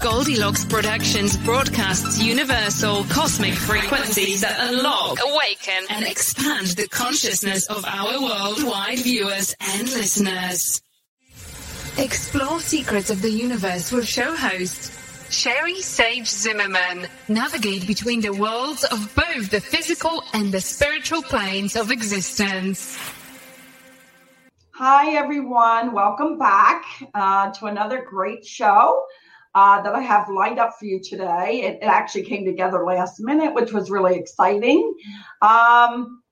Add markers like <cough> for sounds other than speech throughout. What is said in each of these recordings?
Goldilocks Productions broadcasts universal cosmic frequencies that unlock, awaken, and expand the consciousness of our worldwide viewers and listeners. Explore secrets of the universe with show host Sherry Sage Zimmerman. Navigate between the worlds of both the physical and the spiritual planes of existence. Hi, everyone. Welcome back uh, to another great show uh, that I have lined up for you today. It, it, actually came together last minute, which was really exciting. Um,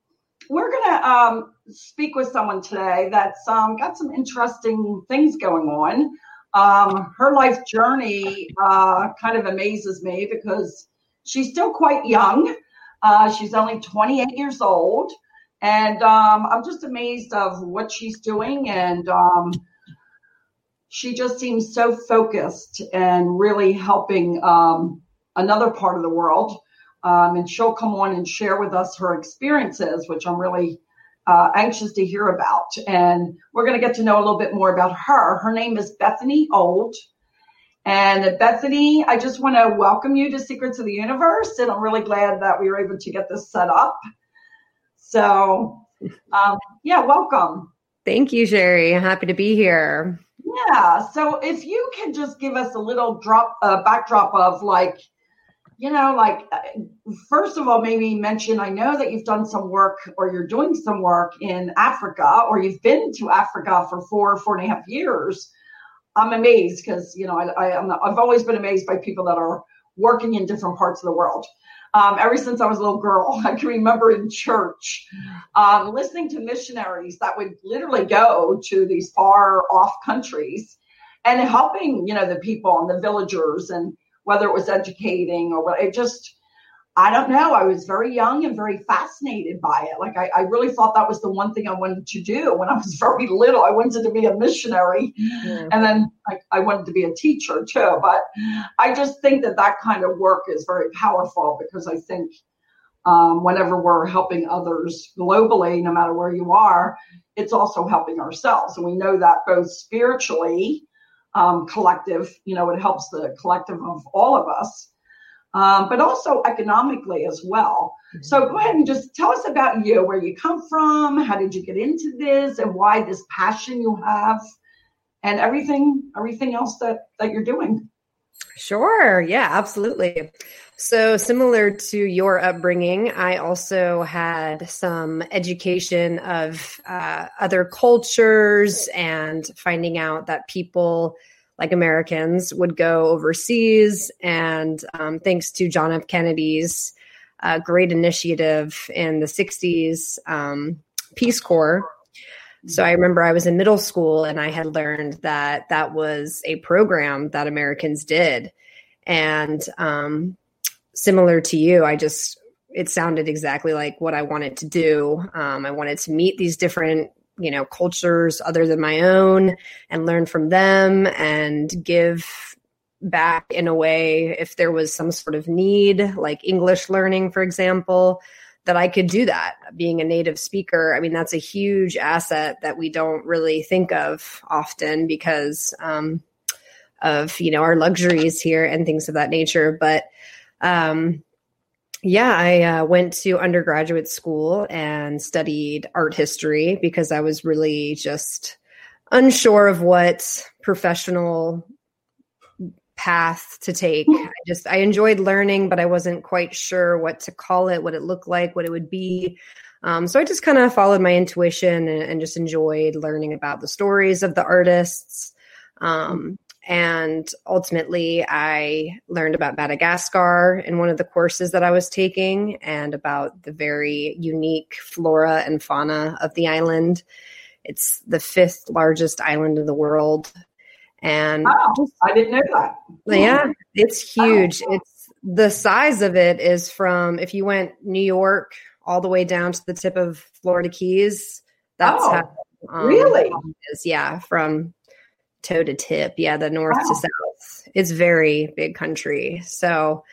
we're going to um, speak with someone today that's um, got some interesting things going on. Um, her life journey uh, kind of amazes me because she's still quite young. Uh, she's only 28 years old. And um, I'm just amazed of what she's doing and um, she just seems so focused and really helping um, another part of the world. Um, and she'll come on and share with us her experiences, which I'm really uh, anxious to hear about. And we're going to get to know a little bit more about her. Her name is Bethany Old. And Bethany, I just want to welcome you to Secrets of the Universe. And I'm really glad that we were able to get this set up. So, um, yeah, welcome. Thank you, Sherry. Happy to be here. Yeah. So if you can just give us a little drop, uh, backdrop of like, you know, like, uh, first of all, maybe mention I know that you've done some work or you're doing some work in Africa or you've been to Africa for four, four and a half years. I'm amazed because, you know, I, I, I'm, I've always been amazed by people that are working in different parts of the world um, ever since I was a little girl. <laughs> I can remember in church um, listening to missionaries that would literally go to these far off countries and helping, you know, the people and the villagers and whether it was educating or what it just I don't know. I was very young and very fascinated by it. Like I, I, really thought that was the one thing I wanted to do when I was <laughs> very little. I wanted to be a missionary, yeah. and then I, I, wanted to be a teacher too. But I just think that that kind of work is very powerful because I think um, whenever we're helping others globally, no matter where you are, it's also helping ourselves, and we know that both spiritually, um, collective. You know, it helps the collective of all of us um, but also economically as well. So go ahead and just tell us about you, where you come from, how did you get into this, and why this passion you have, and everything everything else that that you're doing. Sure. Yeah, absolutely. So, similar to your upbringing, I also had some education of uh, other cultures and finding out that people like Americans would go overseas. And um, thanks to John F. Kennedy's uh, great initiative in the 60s, um, Peace Corps. So I remember I was in middle school and I had learned that that was a program that Americans did. And um, similar to you, I just it sounded exactly like what I wanted to do. Um, I wanted to meet these different you know cultures other than my own and learn from them and give back in a way if there was some sort of need like english learning for example that i could do that. Being a native speaker i mean that's a huge asset that we don't really think of often because um, of you know our luxuries here and things of that nature. But um, yeah, I uh, went to undergraduate school and studied art history because I was really just unsure of what professional path to take. I just I enjoyed learning, but I wasn't quite sure what to call it, what it looked like, what it would be. Um, so I just kind of followed my intuition and, and, just enjoyed learning about the stories of the artists. Um, and ultimately, I learned about Madagascar in one of the courses that I was taking and about the very unique flora and fauna of the island. It's the fifth largest island in the world. And oh, I didn't know that. Yeah, it's huge. Oh. It's the size of it is from if you went New York all the way down to the tip of Florida Keys. That's oh, how um, really is. Yeah, from toe to tip. Yeah, the north wow. to south. It's very big country. So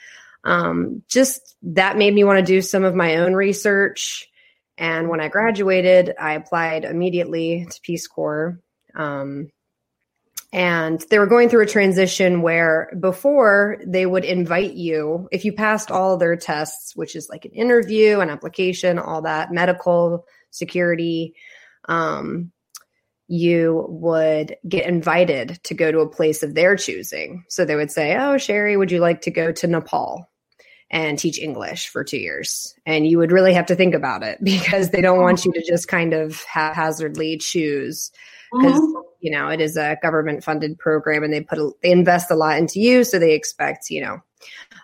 um, just that made me want to do some of my own research. And when I graduated, I applied immediately to Peace Corps. Um, and they were going through a transition where before they would invite you, if you passed all their tests, which is like an interview, an application, all that, medical, security, um, you would get invited to go to a place of their choosing. So they would say, Oh, Sherry, would you like to go to Nepal and teach English for two years? And you would really have to think about it <laughs> because they don't want you to just kind of haphazardly choose because, mm-hmm. you know, it is a government funded program and they put, a, they invest a lot into you. So they expect, you know,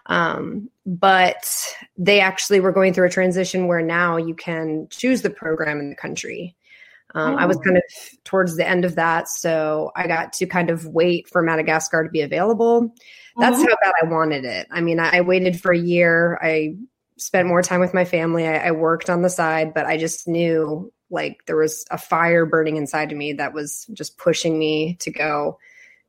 um, but they actually were going through a transition where now you can choose the program in the country. Um, I was oh. kind of towards the end of that, so I got to kind of wait for Madagascar to be available. That's mm-hmm. how bad I wanted it. I mean, I, I, waited for a year. I spent more time with my family. I, I worked on the side, but I just knew like there was a fire burning inside of me that was just pushing me to go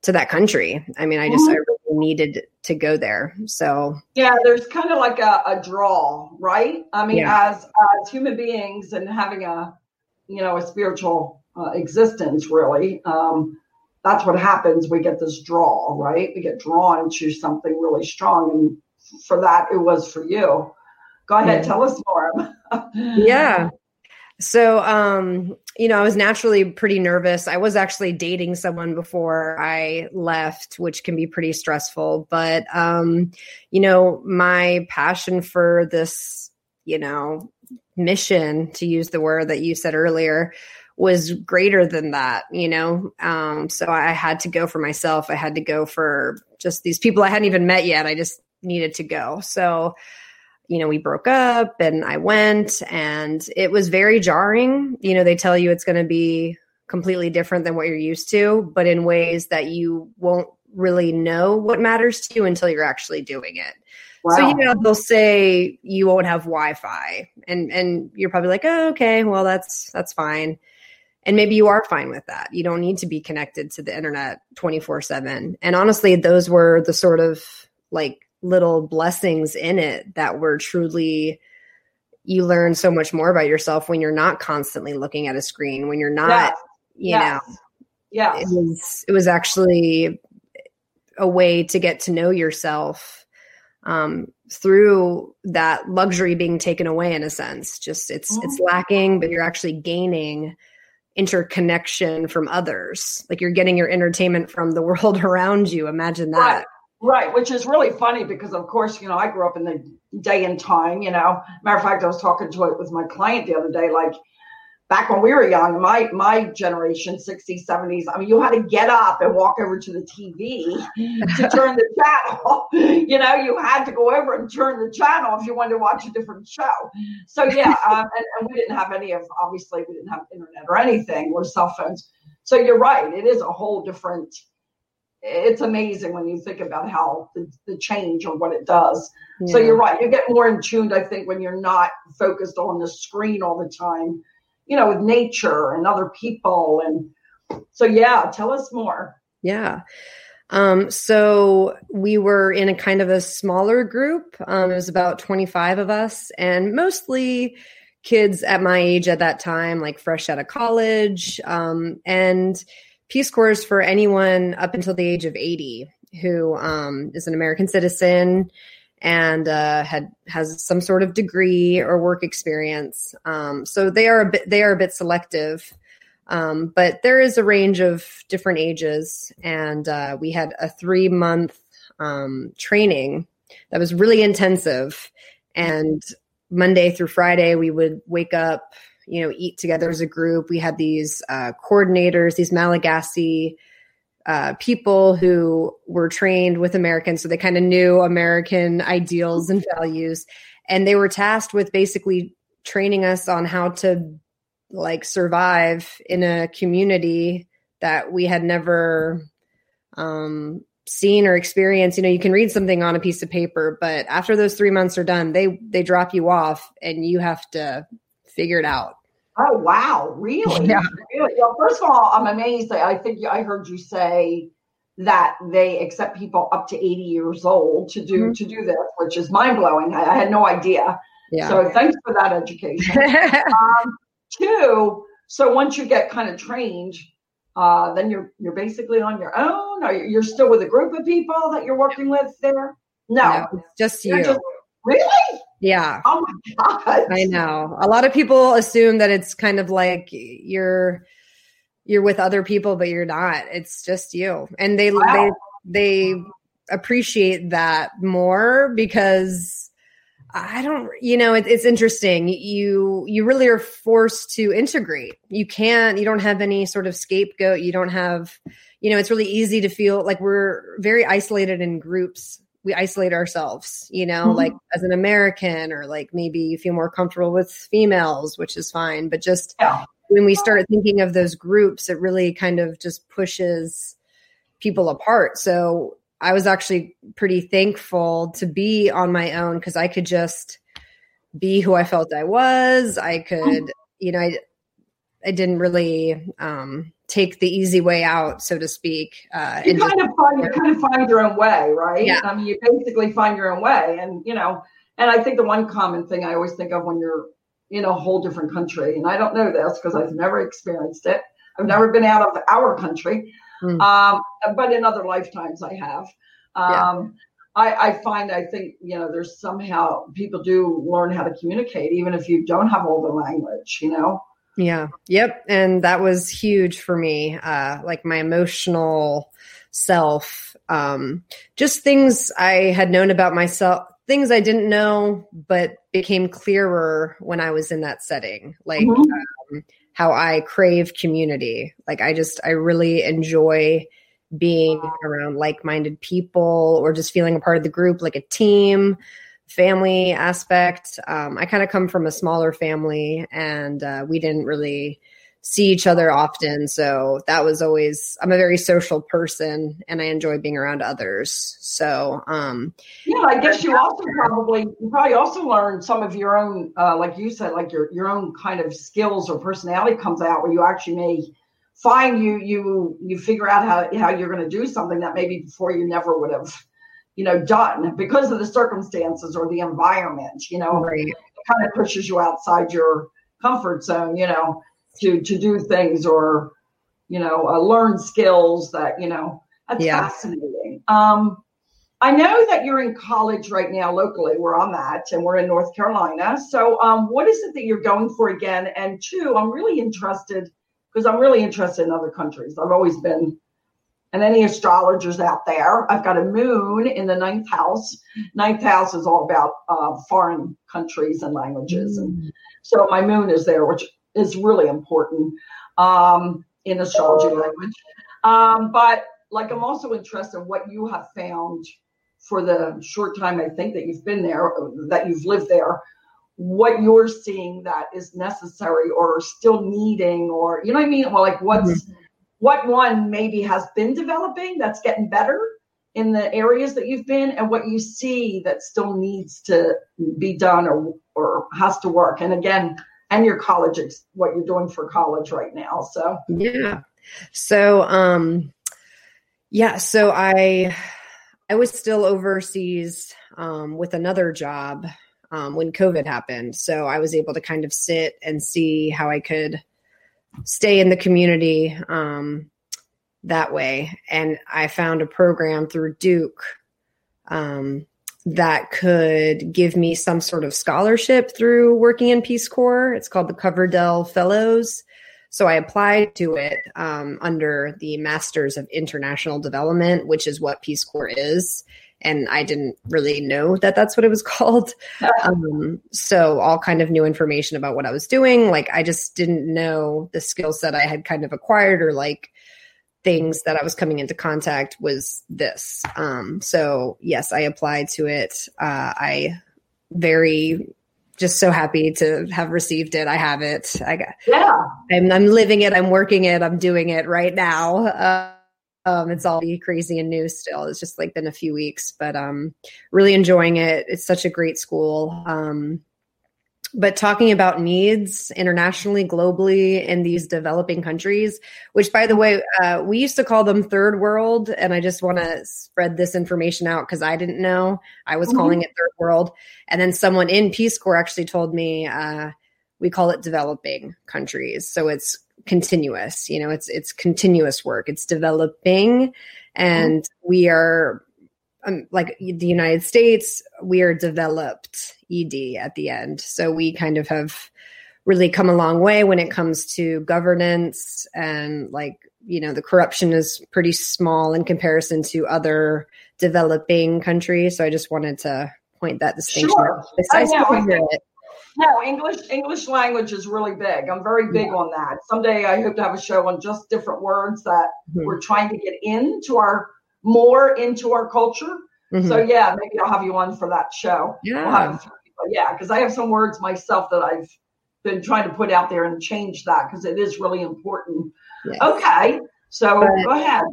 to that country. I mean, I just mm-hmm. I really needed to go there. So yeah, there's kind of like a, a draw, right? I mean, yeah. as as human beings and having a you know, a spiritual uh, existence, really. Um, that's what happens. We get this draw, right? We get drawn to something really strong. And for that, it was for you. Go ahead, tell us more. <laughs> yeah. So, um, you know, I was naturally pretty nervous. I was actually dating someone before I left, which can be pretty stressful. But, um, you know, my passion for this, you know, mission to use the word that you said earlier was greater than that you know? Um, so i had to go for myself. I had to go for just these people i hadn't even met yet. I just needed to go. So you know we broke up and i went and it was very jarring. You know they tell you it's going to be completely different than what you're used to but in ways that you won't really know what matters to you until you're actually doing it Wow. So you know they'll say you won't have Wi-Fi, and and you're probably like, oh, okay, well that's that's fine, and maybe you are fine with that. You don't need to be connected to the internet twenty four seven. And honestly, those were the sort of like little blessings in it that were truly you learn so much more about yourself when you're not constantly looking at a screen when you're not you know yeah it was it was actually a way to get to know yourself um, through that luxury being taken away in a sense. Just it's mm-hmm. it's lacking, but you're actually gaining interconnection from others. Like you're getting your entertainment from the <laughs> world around you. Imagine that. Right. Right, which is really funny because, of course, you know, I grew up in the day and time. You know, matter of fact, I was talking to it with my client the other day. Like, back when we were young, my my generation, 60s, 70s, I mean, you had to get up and walk over to the TV <laughs> to turn the channel. <laughs> you know, you had to go over and turn the channel if you wanted to watch a different show. So yeah, <laughs> um, and, and we didn't have any of obviously we didn't have internet or anything or cell phones. So you're right, it is a whole different it's amazing when you think about how the, the change or what it does. Yeah. So you're right. You get more in tuned, I think, when you're not focused on the screen all the time, you know, with nature and other people. And so, yeah, tell us more. Yeah. Um, so we were in a kind of a smaller group. Um, it was about 25 of us, and mostly kids at my age at that time, like fresh out of college. Um, and Peace Corps is for anyone up until the age of 80 who um, is an American citizen and uh, had has some sort of degree or work experience. Um, so they are a bit they are a bit selective, um, but there is a range of different ages, and uh, we had a three month um, training that was really intensive, and Monday through Friday we would wake up you know, eat together as a group. We had these uh, coordinators, these Malagasy uh, people who were trained with Americans, so they kind of knew American ideals and values, and they were tasked with basically training us on how to like survive in a community that we had never um, seen or experienced. You know, you can read something on a piece of paper, but after those three months are done, they they drop you off, and you have to figure it out. Oh wow, really? <laughs> Yeah. Really? Well, first of all, I'm amazed. I think I heard you say that they accept people up to 80 years old to do mm-hmm. to do this, which is mind blowing. I, I, had no idea. Yeah. So thanks for that education. <laughs> um, two, so once you get kind of trained, uh, then you're you're basically on your own. Or you're still with a group of people that you're working with there. No, no just you. Just, really? Yeah. Oh my god. I know. A lot of people assume that it's kind of like you're you're with other people but you're not. It's just you. And they wow. they they appreciate that more because I don't you know it, it's interesting. You you really are forced to integrate. You can't you don't have any sort of scapegoat. You don't have you know it's really easy to feel like we're very isolated in groups we isolate ourselves, you know, mm-hmm. like as an American, or like maybe you feel more comfortable with females, which is fine. But just yeah. when we start thinking of those groups, it really kind of just pushes people apart. So I was actually pretty thankful to be on my own because I could just be who I felt I was. I could, mm-hmm. you know, I, I didn't really, um, take the easy way out, so to speak. Uh, you kind just, of find you kind of find your own way, right? Yeah. I mean, you basically find your own way, and you know, and I think the one common thing I always think of when you're in a whole different country, and I don't know this because I've never experienced it. I've never been out of our country, mm. um, but in other lifetimes I have. Um, yeah. I, I, find I think you know there's somehow people do learn how to communicate even if you don't have all the language, you know. Yeah. Yep. And that was huge for me. Uh, like my emotional self, um, just things I had known about myself, things I didn't know, but became clearer when I was in that setting. Like, mm-hmm. um, how I crave community. Like, I just, I really enjoy being around like minded people or just feeling a part of the group, like a team family aspect. Um, I kind of come from a smaller family and uh, we didn't really see each other often. So that was always, I'm a very social person and I enjoy being around others. So, um, yeah, I guess you also probably, you probably also learned some of your own, uh, like you said, like your, your own kind of skills or personality comes out where you actually may find you, you, you figure out how, how you're going to do something that maybe before you never would have you know, done because of the circumstances or the environment, you know, right. it kind of pushes you outside your comfort zone, you know, to, to do things or, you know, uh, learn skills that, you know, that's yeah. fascinating. Um, I know that you're in college right now locally where I'm at, and we're in North Carolina. So, um, what is it that you're going for again? And two, I'm really interested because I'm really interested in other countries. I've always been and any astrologers out there, I've got a moon in the ninth house. Ninth house is all about uh, foreign countries and languages. Mm. And so my moon is there, which is really important um, in astrology language. Um, but like, I'm also interested in what you have found for the short time I think that you've been there, that you've lived there, what you're seeing that is necessary or still needing, or you know what I mean? Well, like what's mm-hmm what one maybe has been developing that's getting better in the areas that you've been and what you see that still needs to be done or or has to work. And again and your college what you're doing for college right now so. Yeah. So um yeah so i i was still overseas um with another job um when covid happened. So i was able to kind of sit and see how i could stay in the community um that way. And I found a program through Duke um, that could give me some sort of scholarship through working in Peace Corps. It's called the Coverdell Fellows. So I applied to it um, under the Masters of International Development, which is what Peace Corps is. And I didn't really know that that's what it was <laughs> called. Um, so all kind of new information about what I was doing. Like I just didn't know the skill set I had kind of acquired or like things that I was coming into contact was this. Um, so yes, I applied to it. Uh, I very just so happy to have received it. I have it. I got, yeah. I'm, I'm living it. I'm working it. I'm doing it right now. Uh, um, it's all crazy and new still. It's just like been a few weeks, but um, really enjoying it. It's such a great school. Um, but talking about needs internationally, globally, in these developing countries, which by the way, uh, we used to call them third world. And I just want to spread this information out because I didn't know. I was mm-hmm. calling it third world. And then someone in Peace Corps actually told me uh, we call it developing countries. So it's continuous, you know, it's it's continuous work. It's developing and mm-hmm. we are um, like the United States, we are developed ED at the end. So we kind of have really come a long way when it comes to governance and like, you know, the corruption is pretty small in comparison to other developing countries. So I just wanted to point that distinction sure. I know, No, English English language is really big. I'm very big yeah. on that. Someday I hope to have a show on just different words that mm-hmm. we're trying to get into our more into our culture. Mm-hmm. So yeah, maybe I'll have you on for that show. Yeah, we'll yeah, because I have some words myself that I've been trying to put out there and change that because it is really important. Yes. Okay, so but, go ahead.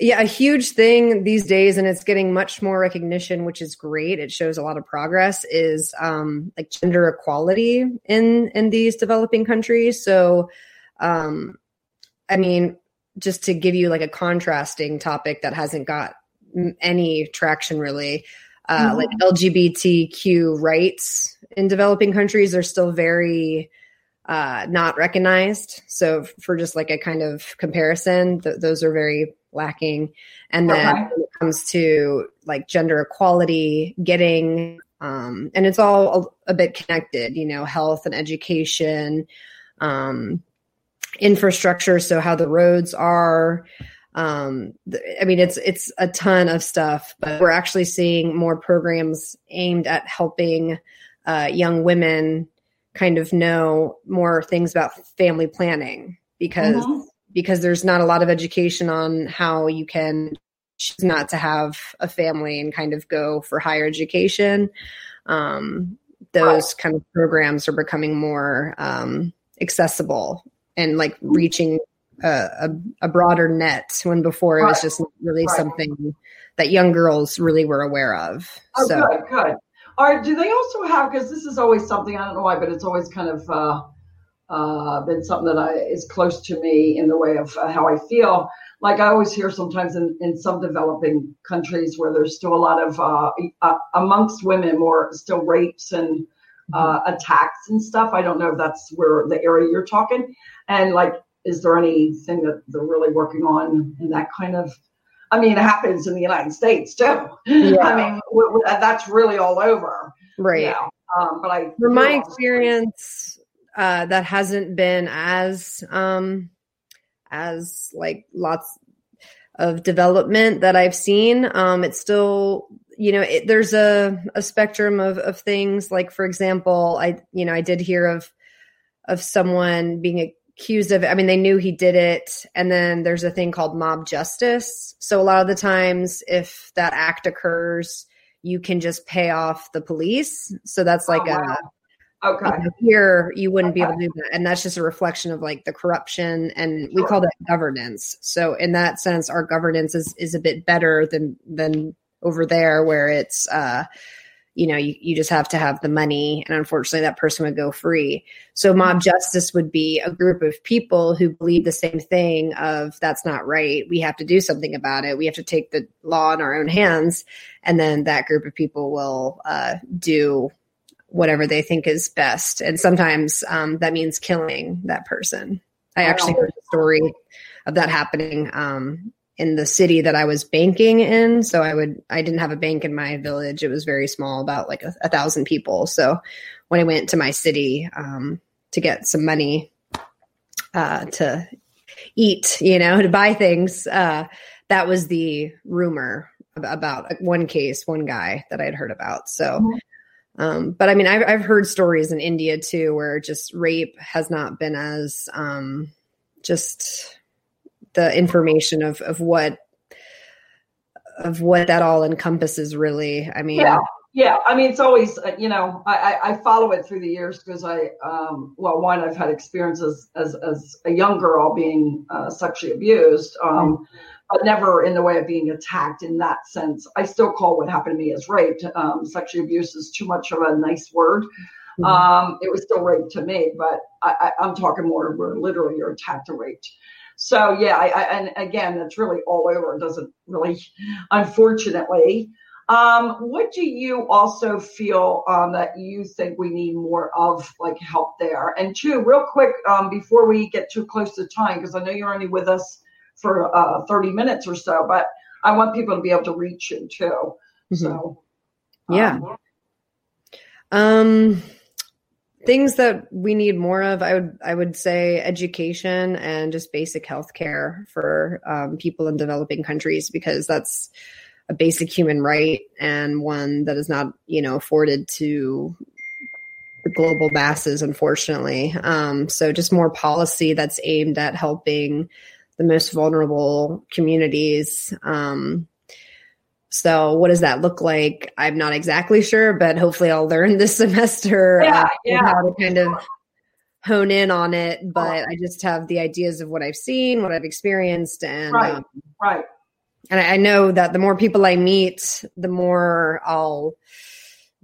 Yeah, a huge thing these days, and it's getting much more recognition, which is great. It shows a lot of progress. Is um, like gender equality in in these developing countries. So, um, I mean, just to give you like a contrasting topic that hasn't got any traction really uh, mm-hmm. like lgbtq rights in developing countries are still very uh, not recognized so for just like a kind of comparison th- those are very lacking and then okay. when it comes to like gender equality getting um, and it's all a, a, bit connected you know health and education um, infrastructure, so how the roads are. Um, I mean, it's it's a ton of stuff, but we're actually seeing more programs aimed at helping uh, young women kind of know more things about family planning because mm-hmm. Because there's not a lot of education on how you can choose not to have a family and kind of go for higher education. Um, those kind of programs are becoming more um, accessible and like reaching a, a, a broader net when before it was just really right. something that young girls really were aware of. Oh, so. good, good. All right. Do they also have? Because this is always something I don't know why, but it's always kind of uh, uh, been something that I, is close to me in the way of uh, how I feel. Like I always hear sometimes in, in some developing countries where there's still a lot of uh, uh, amongst women more still rapes and uh, mm-hmm. attacks and stuff. I don't know if that's where the area you're talking. And like, is there anything that they're really working on in that kind of? I mean, it happens in the United States too. <laughs> Yeah. I mean, w- w- that's really all over. Right. You know? um, but I, from my experience, uh, that hasn't been as um, as like lots of development that I've seen. Um, it's still, you know, it, there's a, a spectrum of, of things. Like, for example, I, you know, I did hear of, of someone being accused of, I mean, they knew he did it. And then there's a thing called mob justice. So a lot of the times if that act occurs, you can just pay off the police. So that's like oh, wow. Okay. You know, here, you wouldn't okay. be able to do that. And that's just a reflection of like the corruption and we call that governance. So in that sense, our governance is, is a bit better than, than over there where it's, uh, you know, you, you just have to have the money. And unfortunately, that person would go free. So, mob justice would be a group of people who believe the same thing of that's not right. We have to do something about it. We have to take the law in our own hands. And then that group of people will uh, do whatever they think is best. And sometimes um, that means killing that person. I actually heard a story of that happening um, in the city that I was banking in. So I would, I didn't have a bank in my village. It was very small, about like a, a thousand people. So when I went to my city um, to get some money uh, to eat, you know, <laughs> to buy things, uh, that was the rumor about one case, one guy that I had heard about. So, mm-hmm. Um, but I mean, I've, I've heard stories in India too, where just rape has not been as, um, just the information of of what of what that all encompasses really. I mean yeah. Yeah. I mean it's always uh, you know i i follow it through the years because i um well one i've had experiences as as a young girl being uh, sexually abused. Um mm-hmm. But never in the way of being attacked in that sense i still call what happened to me as rape um sexually abuse is too much of a nice word mm-hmm. um it was still rape to me but i, I i'm talking more where literally you're attacked or raped so yeah, I, I, and again, it's really all over. It doesn't really, unfortunately. Um, what do you also feel um, that you think we need more of, like help there? And two, real quick, um, before we get too close to time, because I know you're only with us for uh, 30 minutes or so, but I want people to be able to reach you too. Mm-hmm. So, yeah. Um, um things that we need more of i would i would say education and just basic health care for um, people in developing countries because that's a basic human right and one that is not you know afforded to the global masses unfortunately um, so just more policy that's aimed at helping the most vulnerable communities um, so, what does that look like? I'm not exactly sure, but hopefully, I'll learn <laughs> this semester yeah, uh, yeah. how to kind of hone in on it. But I just have the ideas of what I've seen, what I've experienced, and right, um, right. And I, I know that the more people I meet, the more I'll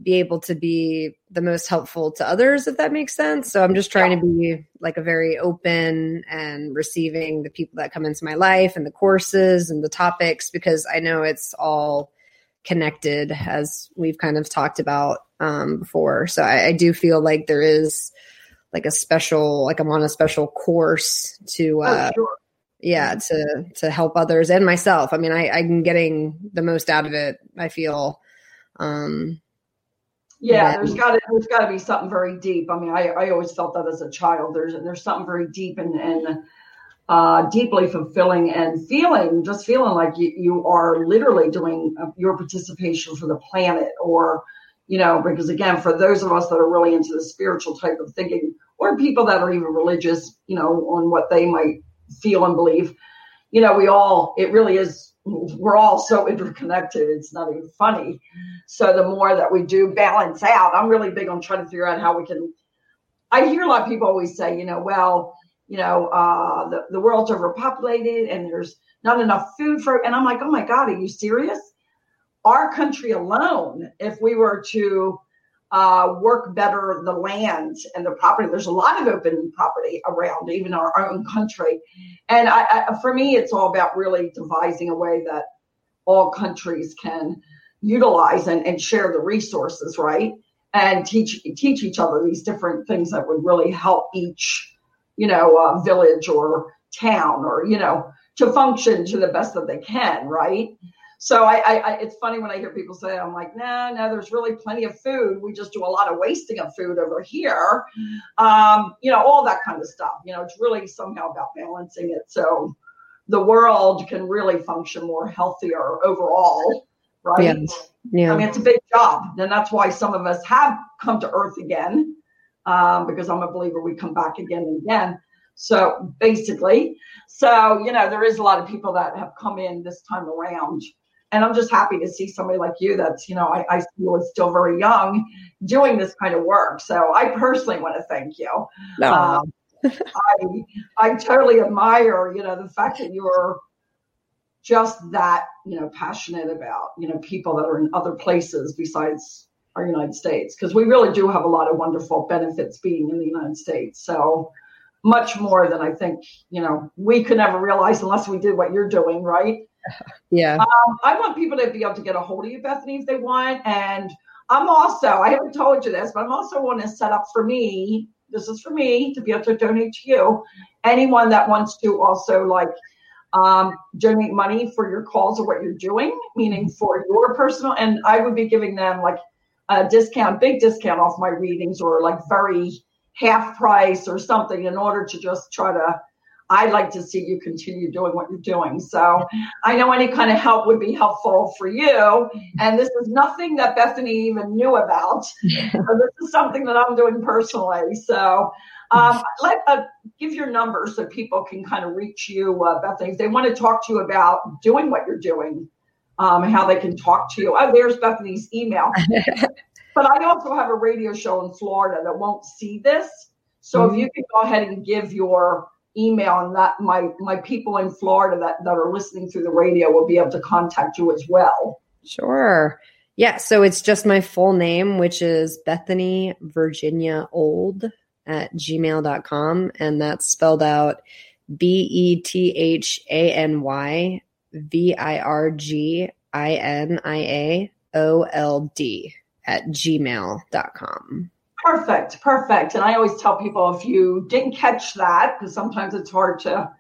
be able to be the most helpful to others if that makes sense so i'm just trying yeah. to be like a very open and receiving the people that come into my life and the courses and the topics because i know it's all connected as we've kind of talked about um, before so I, I, do feel like there is like a special like i'm on a special course to oh, uh, oh, sure. yeah to to help others and myself i mean I, i'm getting the most out of it i feel um yeah, there's got to there's got to be something very deep. I mean, I, I always felt that as a child. There's there's something very deep and and uh, deeply fulfilling and feeling just feeling like you, you are literally doing uh, your participation for the planet or you know because again for those of us that are really into the spiritual type of thinking or people that are even religious you know on what they might feel and believe you know we all it really is we're all so interconnected. It's not even funny. So the more that we do balance out, I'm really big on trying to figure out how we can. I hear a lot of people always say, you know, well, you know, uh, the the world's overpopulated and there's not enough food for. And I'm like, oh my god, are you serious? Our country alone, if we were to uh, work better the land and the property. There's a lot of open property around, even our own country. And I, I, for me, it's all about really devising a way that all countries can utilize and, and share the resources, right? And teach teach each other these different things that would really help each, you know, uh, village or town or you know to function to the best that they can, right? So I, I, it's funny when I hear people say, I'm like, no, nah, no, there's really plenty of food. We just do a lot of wasting of food over here. Um, you know, all that kind of stuff. You know, it's really somehow about balancing it so the world can really function more healthier overall. Right. Yeah. yeah. I mean, it's a big job. And that's why some of us have come to earth again. Um, because I'm a believer we come back again and again. So basically, so you know, there is a lot of people that have come in this time around And I'm just happy to see somebody like you that's, you know, I, I feel is still very young doing this kind of work. So I personally want to thank you. No. Um, I I totally admire, you know, the fact that you're just that, you know, passionate about, you know, people that are in other places besides our United States. Because we really do have a lot of wonderful benefits being in the United States. So much more than I think, you know, we could never realize unless we did what you're doing, right? Yeah. Um, I want people to be able to get a hold of you, Bethany, if they want. And I'm also, I haven't told you this, but I'm also want to set up for me, this is for me to be able to donate to you. Anyone that wants to also like um, donate money for your calls or what you're doing, meaning for your personal, and I would be giving them like a discount, big discount off my readings or like very half price or something in order to just try to I'd like to see you continue doing what you're doing. So I know any kind of help would be helpful for you. And this is nothing that Bethany even knew about. <laughs> this is something that I'm doing personally. So um, let uh, give your number so people can kind of reach you, uh, Bethany. If they want to talk to you about doing what you're doing, um, how they can talk to you. Oh, there's Bethany's email. <laughs> but I also have a radio show in Florida that won't see this. So mm-hmm. if you can go ahead and give your email and that my my people in Florida that, that are listening through the radio will be able to contact you as well. Sure. Yeah, so it's just my full name, which is Bethany Virginia Old at gmail.com. And that's spelled out B E T H A N Y V I R G I N I A O L D at gmail.com. Perfect, perfect. And I always tell people if you didn't catch that, because sometimes it's hard to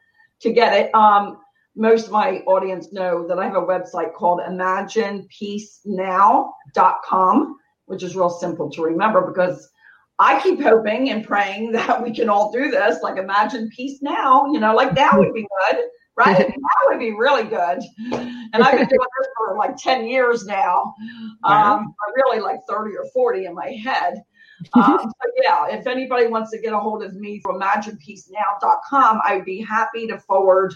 to get it. Um, most of my audience know that I have a website called imaginepeacenow.com, which is real simple to remember because I keep hoping and praying <laughs> that we can all do this. Like imagine peace now, you know, like that would be good, right? <laughs> that would be really good. And I've been doing this for like 10 years now. <laughs> Um, really like 30 or 40 in my head um, so yeah, if anybody wants to get a hold of me from imaginepeacenow.com, I'd be happy to forward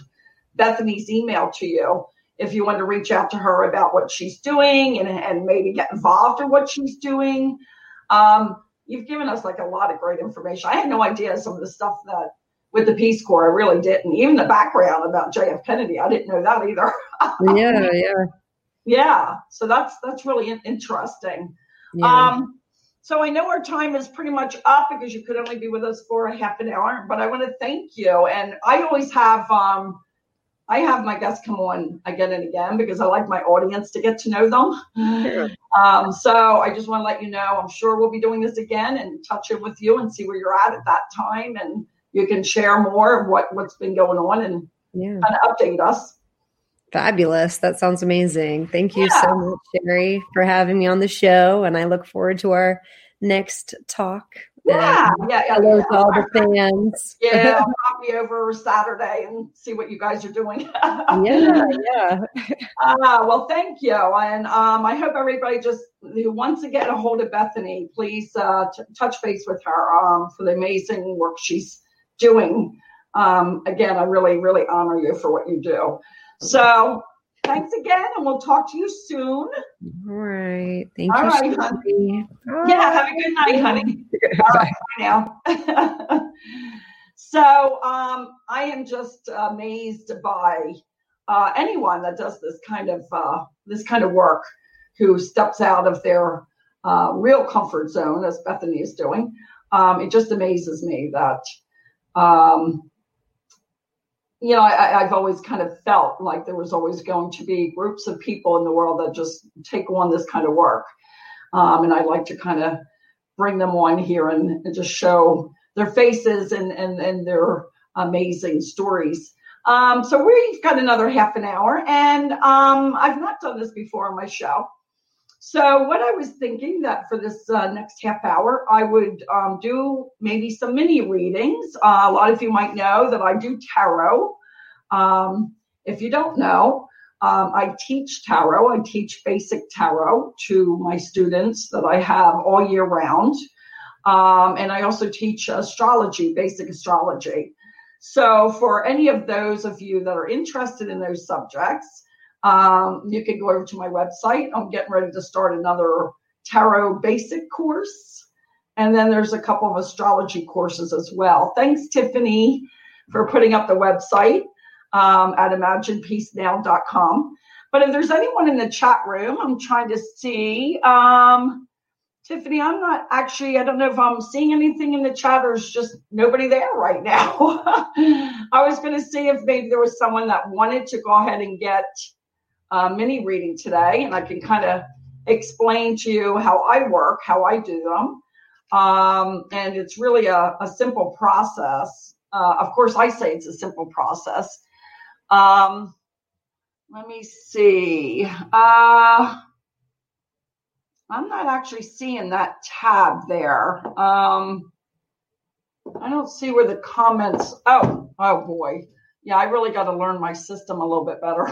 Bethany's email to you if you want to reach out to her about what she's doing and, and maybe get involved in what she's doing. Um, you've given us like a lot of great information. I had no idea some of the stuff that with the Peace Corps, I really didn't. Even the background about JF Kennedy, I didn't know that either. <laughs> yeah, yeah, yeah. So that's that's really interesting. Yeah. Um, so I know our time is pretty much up because you could only be with us for a half an hour, but I want to thank you. And I always have um, I have my guests come on again and again because I like my audience to get to know them. Sure. Um, so I just want to let you know I'm sure we'll be doing this again and touch in with you and see where you're at at that time, and you can share more of what what's been going on and yeah. kind of update us. Fabulous. That sounds amazing. Thank you yeah. so much, Sherry, for having me on the show. And I look forward to our next talk. Yeah, yeah, yeah. Hello yeah. to all the fans. Yeah, <laughs> I'll you over Saturday and see what you guys are doing. <laughs> yeah, yeah. Uh, well, thank you. And um, I hope everybody just who wants to get a hold of Bethany, please uh, t- touch base with her um, for the amazing work she's doing. Um, again, I really, really honor you for what you do. So thanks again, and we'll talk to you soon. All right. Thank All you. All right, honey. Yeah, have a good night, honey. <laughs> All right, bye now. <laughs> so um, I am just amazed by uh, anyone that does this kind of uh, this kind of work, who steps out of their uh, real comfort zone, as Bethany is doing. Um, it just amazes me that um, you know, I, have always kind of felt like there was always going to be groups of people in the world that just take on this kind of work. Um, and I'd like to kind of bring them on here and, and just show their faces and, and, and their amazing stories. Um, so we've got another half an hour, and um, I've not done this before on my show. So what I was thinking that for this uh, next half hour, I would um, do maybe some mini readings. Uh, a lot of you might know that I do tarot. Um, if you don't know, um, I teach tarot. I teach basic tarot to my students that I have all year round. Um, and I also teach astrology, basic astrology. So for any of those of you that are interested in those subjects, Um, you can go over to my website. I'm getting ready to start another tarot basic course. And then there's a couple of astrology courses as well. Thanks, Tiffany, for putting up the website um, at imaginepeacenow.com. But if there's anyone in the chat room, I'm trying to see. Um, Tiffany, I'm not actually, I don't know if I'm seeing anything in the chat or it's just nobody there right now. <laughs> I was going to see if maybe there was someone that wanted to go ahead and get a mini reading today, and I can kind of explain to you how I work, how I do them. Um, and it's really a, a simple process. Uh, of course, I say it's a simple process. Um, let me see. Uh, I'm not actually seeing that tab there. Um, I don't see where the comments. Oh, oh boy. Yeah, I really got to learn my system a little bit better.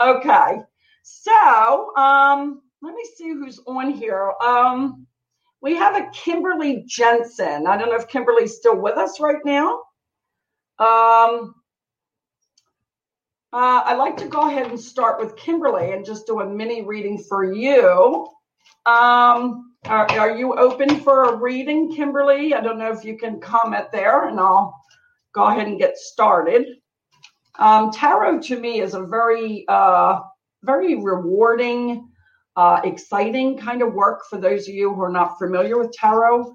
<laughs> okay. So, um, let me see who's on here. Um, we have a Kimberly Jensen. I don't know if Kimberly's still with us right now. Um, uh, I'd like to go ahead and start with Kimberly and just do a mini reading for you. Um, are, are, you open for a reading, Kimberly? I don't know if you can comment there, and I'll go ahead and get started. Um, tarot to me is a very, uh, very rewarding, uh, exciting kind of work for those of you who are not familiar with tarot.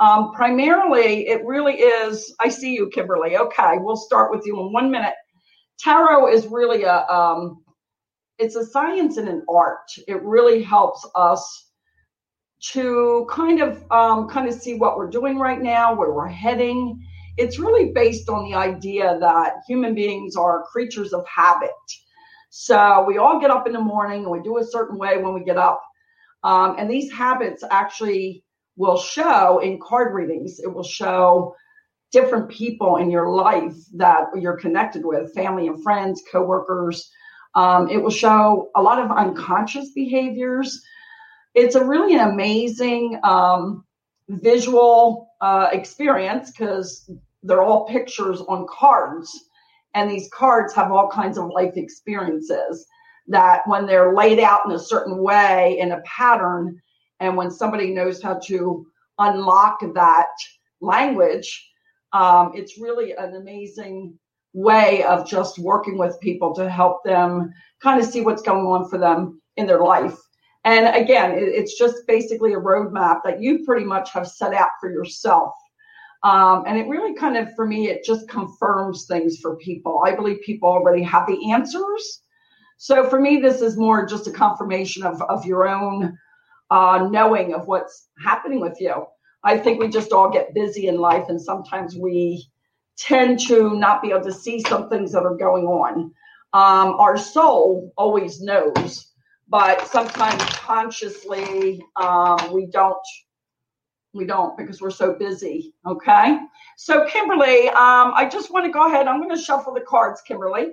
Um, primarily, it really is. I see you, Kimberly. Okay, we'll start with you in one minute tarot is really a um, it's a science and an art. It really helps us to kind of um, kind of see what we're doing right now, where we're heading. It's really based on the idea that human beings are creatures of habit. So we all get up in the morning and we do a certain way when we get up. Um, and these habits actually will show in card readings. It will show different people in your life that you're connected with, family and friends, coworkers. Um, it will show a lot of unconscious behaviors. It's a really an amazing um, visual uh, experience because they're all pictures on cards. And these cards have all kinds of life experiences that, when they're laid out in a certain way in a pattern, and when somebody knows how to unlock that language, um, it's really an amazing way of just working with people to help them kind of see what's going on for them in their life. And again, it, it's just basically a roadmap that you pretty much have set out for yourself. Um, and it really kind of, for me, it just confirms things for people. I believe people already have the answers. So for me, this is more just a confirmation of, of your own uh, knowing of what's happening with you. I think we just all get busy in life, and sometimes we tend to not be able to see some things that are going on. Um, our soul always knows, but sometimes consciously um, we don't. We don't because we're so busy. Okay. So, Kimberly, um, I just want to go ahead. I'm going to shuffle the cards, Kimberly.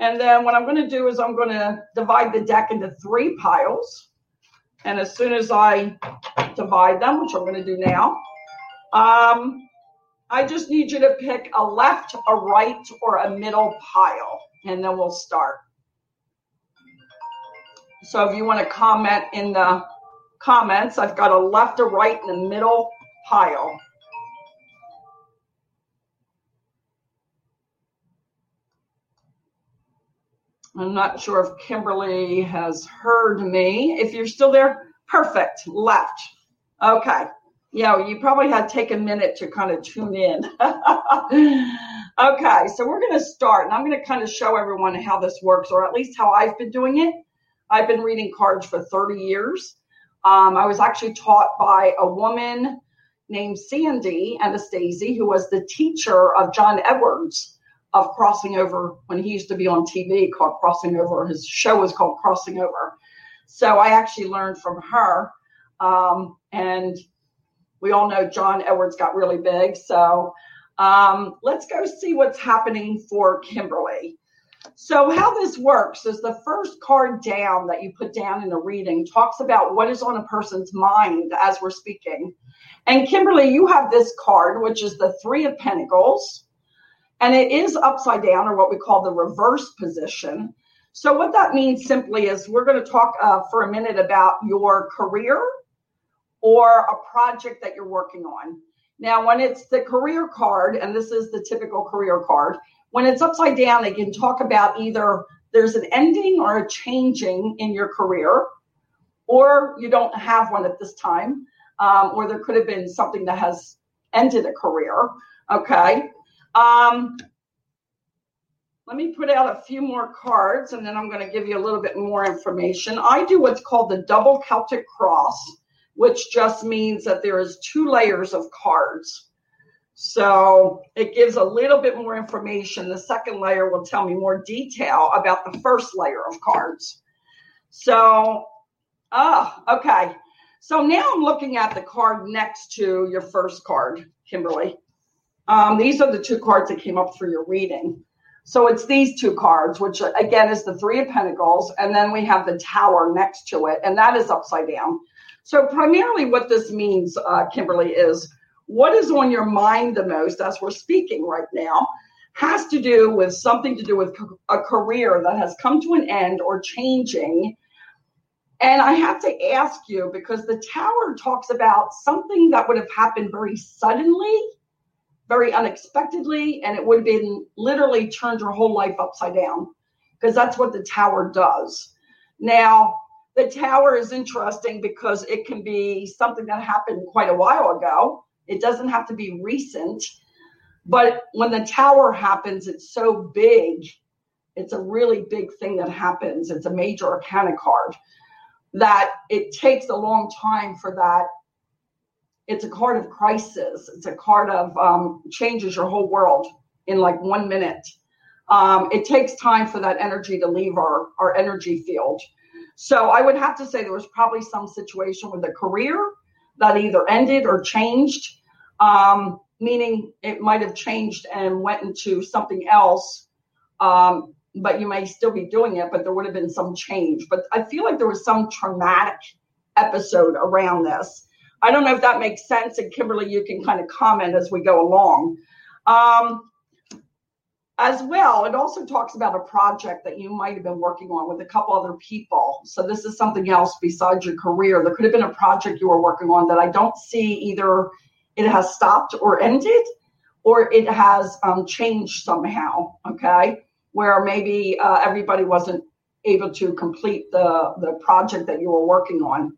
And then what I'm going to do is I'm going to divide the deck into three piles. And as soon as I divide them, which I'm going to do now, um, I just need you to pick a left, a right, or a middle pile, and then we'll start. So if you want to comment in the comments, I've got a left, a right, and a middle pile. I'm not sure if Kimberly has heard me. If you're still there, perfect. Left. Okay. Yeah, you probably had to take a minute to kind of tune in. <laughs> okay, so we're going to start, and I'm going to kind of show everyone how this works, or at least how I've been doing it. I've been reading cards for 30 years. Um, I was actually taught by a woman named Sandy Anastasi, who was the teacher of John Edwards of Crossing Over when he used to be on TV called Crossing Over. His show was called Crossing Over. So I actually learned from her. Um, and we all know John Edwards got really big. So um, let's go see what's happening for Kimberly. So, how this works is the first card down that you put down in a reading talks about what is on a person's mind as we're speaking. And Kimberly, you have this card, which is the Three of Pentacles. And it is upside down, or what we call the reverse position. So, what that means simply is we're going to talk uh, for a minute about your career or a project that you're working on. Now, when it's the career card, and this is the typical career card, when it's upside down, they can talk about either there's an ending or a changing in your career, or you don't have one at this time, um, or there could have been something that has ended a career. Okay. Um, let me put out a few more cards and then I'm going to give you a little bit more information. I do what's called the double Celtic cross, which just means that there is two layers of cards. So it gives a little bit more information. The second layer will tell me more detail about the first layer of cards. So, ah, okay. So now I'm looking at the card next to your first card, Kimberly. Um, these are the two cards that came up for your reading. So it's these two cards, which again is the Three of Pentacles, and then we have the Tower next to it, and that is upside down. So primarily, what this means, uh, Kimberly, is what is on your mind the most as we're speaking right now has to do with something to do with a career that has come to an end or changing. And I have to ask you because the tower talks about something that would have happened very suddenly very unexpectedly, and it would have been literally turned your whole life upside down because that's what the tower does. Now, the tower is interesting because it can be something that happened quite a while ago. It doesn't have to be recent. But when the tower happens, it's so big. It's a really big thing that happens. It's a major arcana card that it takes a long time for that it's a card of crisis. It's a card of um, changes your whole world in like one minute. Um, it takes time for that energy to leave our, our energy field. So I would have to say there was probably some situation with a career that either ended or changed, um, meaning it might have changed and went into something else. Um, but you may still be doing it, but there would have been some change. But I feel like there was some traumatic episode around this. I don't know if that makes sense. And Kimberly, you can kind of comment as we go along. Um, as well, it also talks about a project that you might have been working on with a couple other people. So this is something else besides your career. There could have been a project you were working on that I don't see either it has stopped or ended, or it has um, changed somehow. Okay, where maybe uh, everybody wasn't able to complete the the project that you were working on.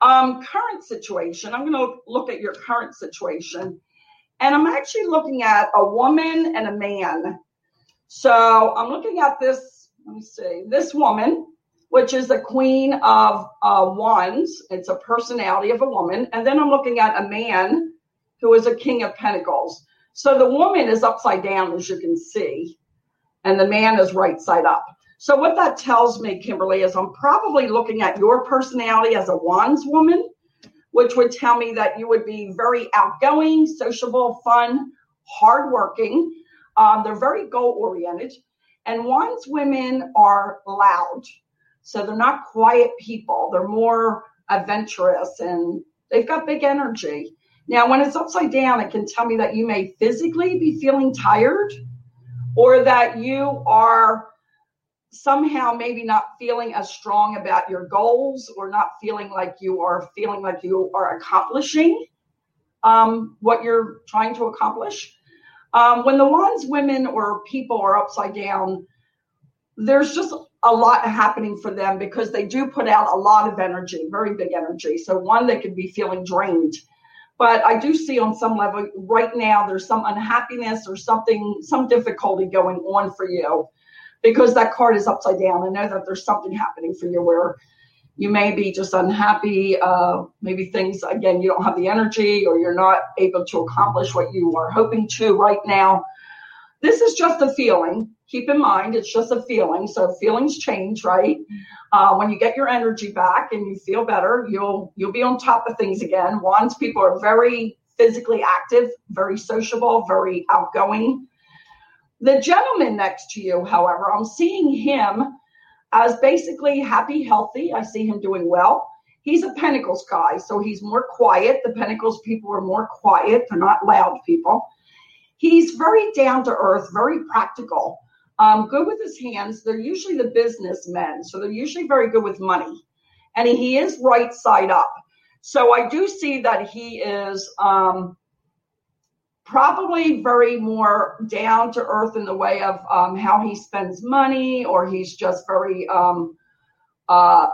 Um, current situation. I'm going to look at your current situation. And I'm actually looking at a woman and a man. So I'm looking at this, let me see, this woman, which is the queen of uh, wands. It's a personality of a woman. And then I'm looking at a man who is a king of pentacles. So the woman is upside down, as you can see, and the man is right side up. So what that tells me, Kimberly, is I'm probably looking at your personality as a wands woman, which would tell me that you would be very outgoing, sociable, fun, hardworking. Um, they're very goal oriented. And wands women are loud. So they're not quiet people. They're more adventurous and they've got big energy. Now, when it's upside down, it can tell me that you may physically be feeling tired or that you are somehow maybe not feeling as strong about your goals or not feeling like you are feeling like you are accomplishing um, what you're trying to accomplish. Um, when the wands women or people are upside down, there's just a lot happening for them because they do put out a lot of energy, very big energy. So, one, they could be feeling drained. But I do see on some level right now there's some unhappiness or something, some difficulty going on for you because that card is upside down. I know that there's something happening for you where you may be just unhappy. Uh, maybe things, again, you don't have the energy or you're not able to accomplish what you are hoping to right now. This is just a feeling. Keep in mind, it's just a feeling. So feelings change, right? Uh, when you get your energy back and you feel better, you'll you'll be on top of things again. Wands people are very physically active, very sociable, very outgoing. The gentleman next to you, however, I'm seeing him as basically happy, healthy. I see him doing well. He's a Pentacles guy, so he's more quiet. The Pentacles people are more quiet, they're not loud people. He's very down to earth, very practical, um, good with his hands. They're usually the businessmen, so they're usually very good with money. And he is right side up. So I do see that he is um, probably very more down to earth in the way of um, how he spends money, or he's just very um, uh,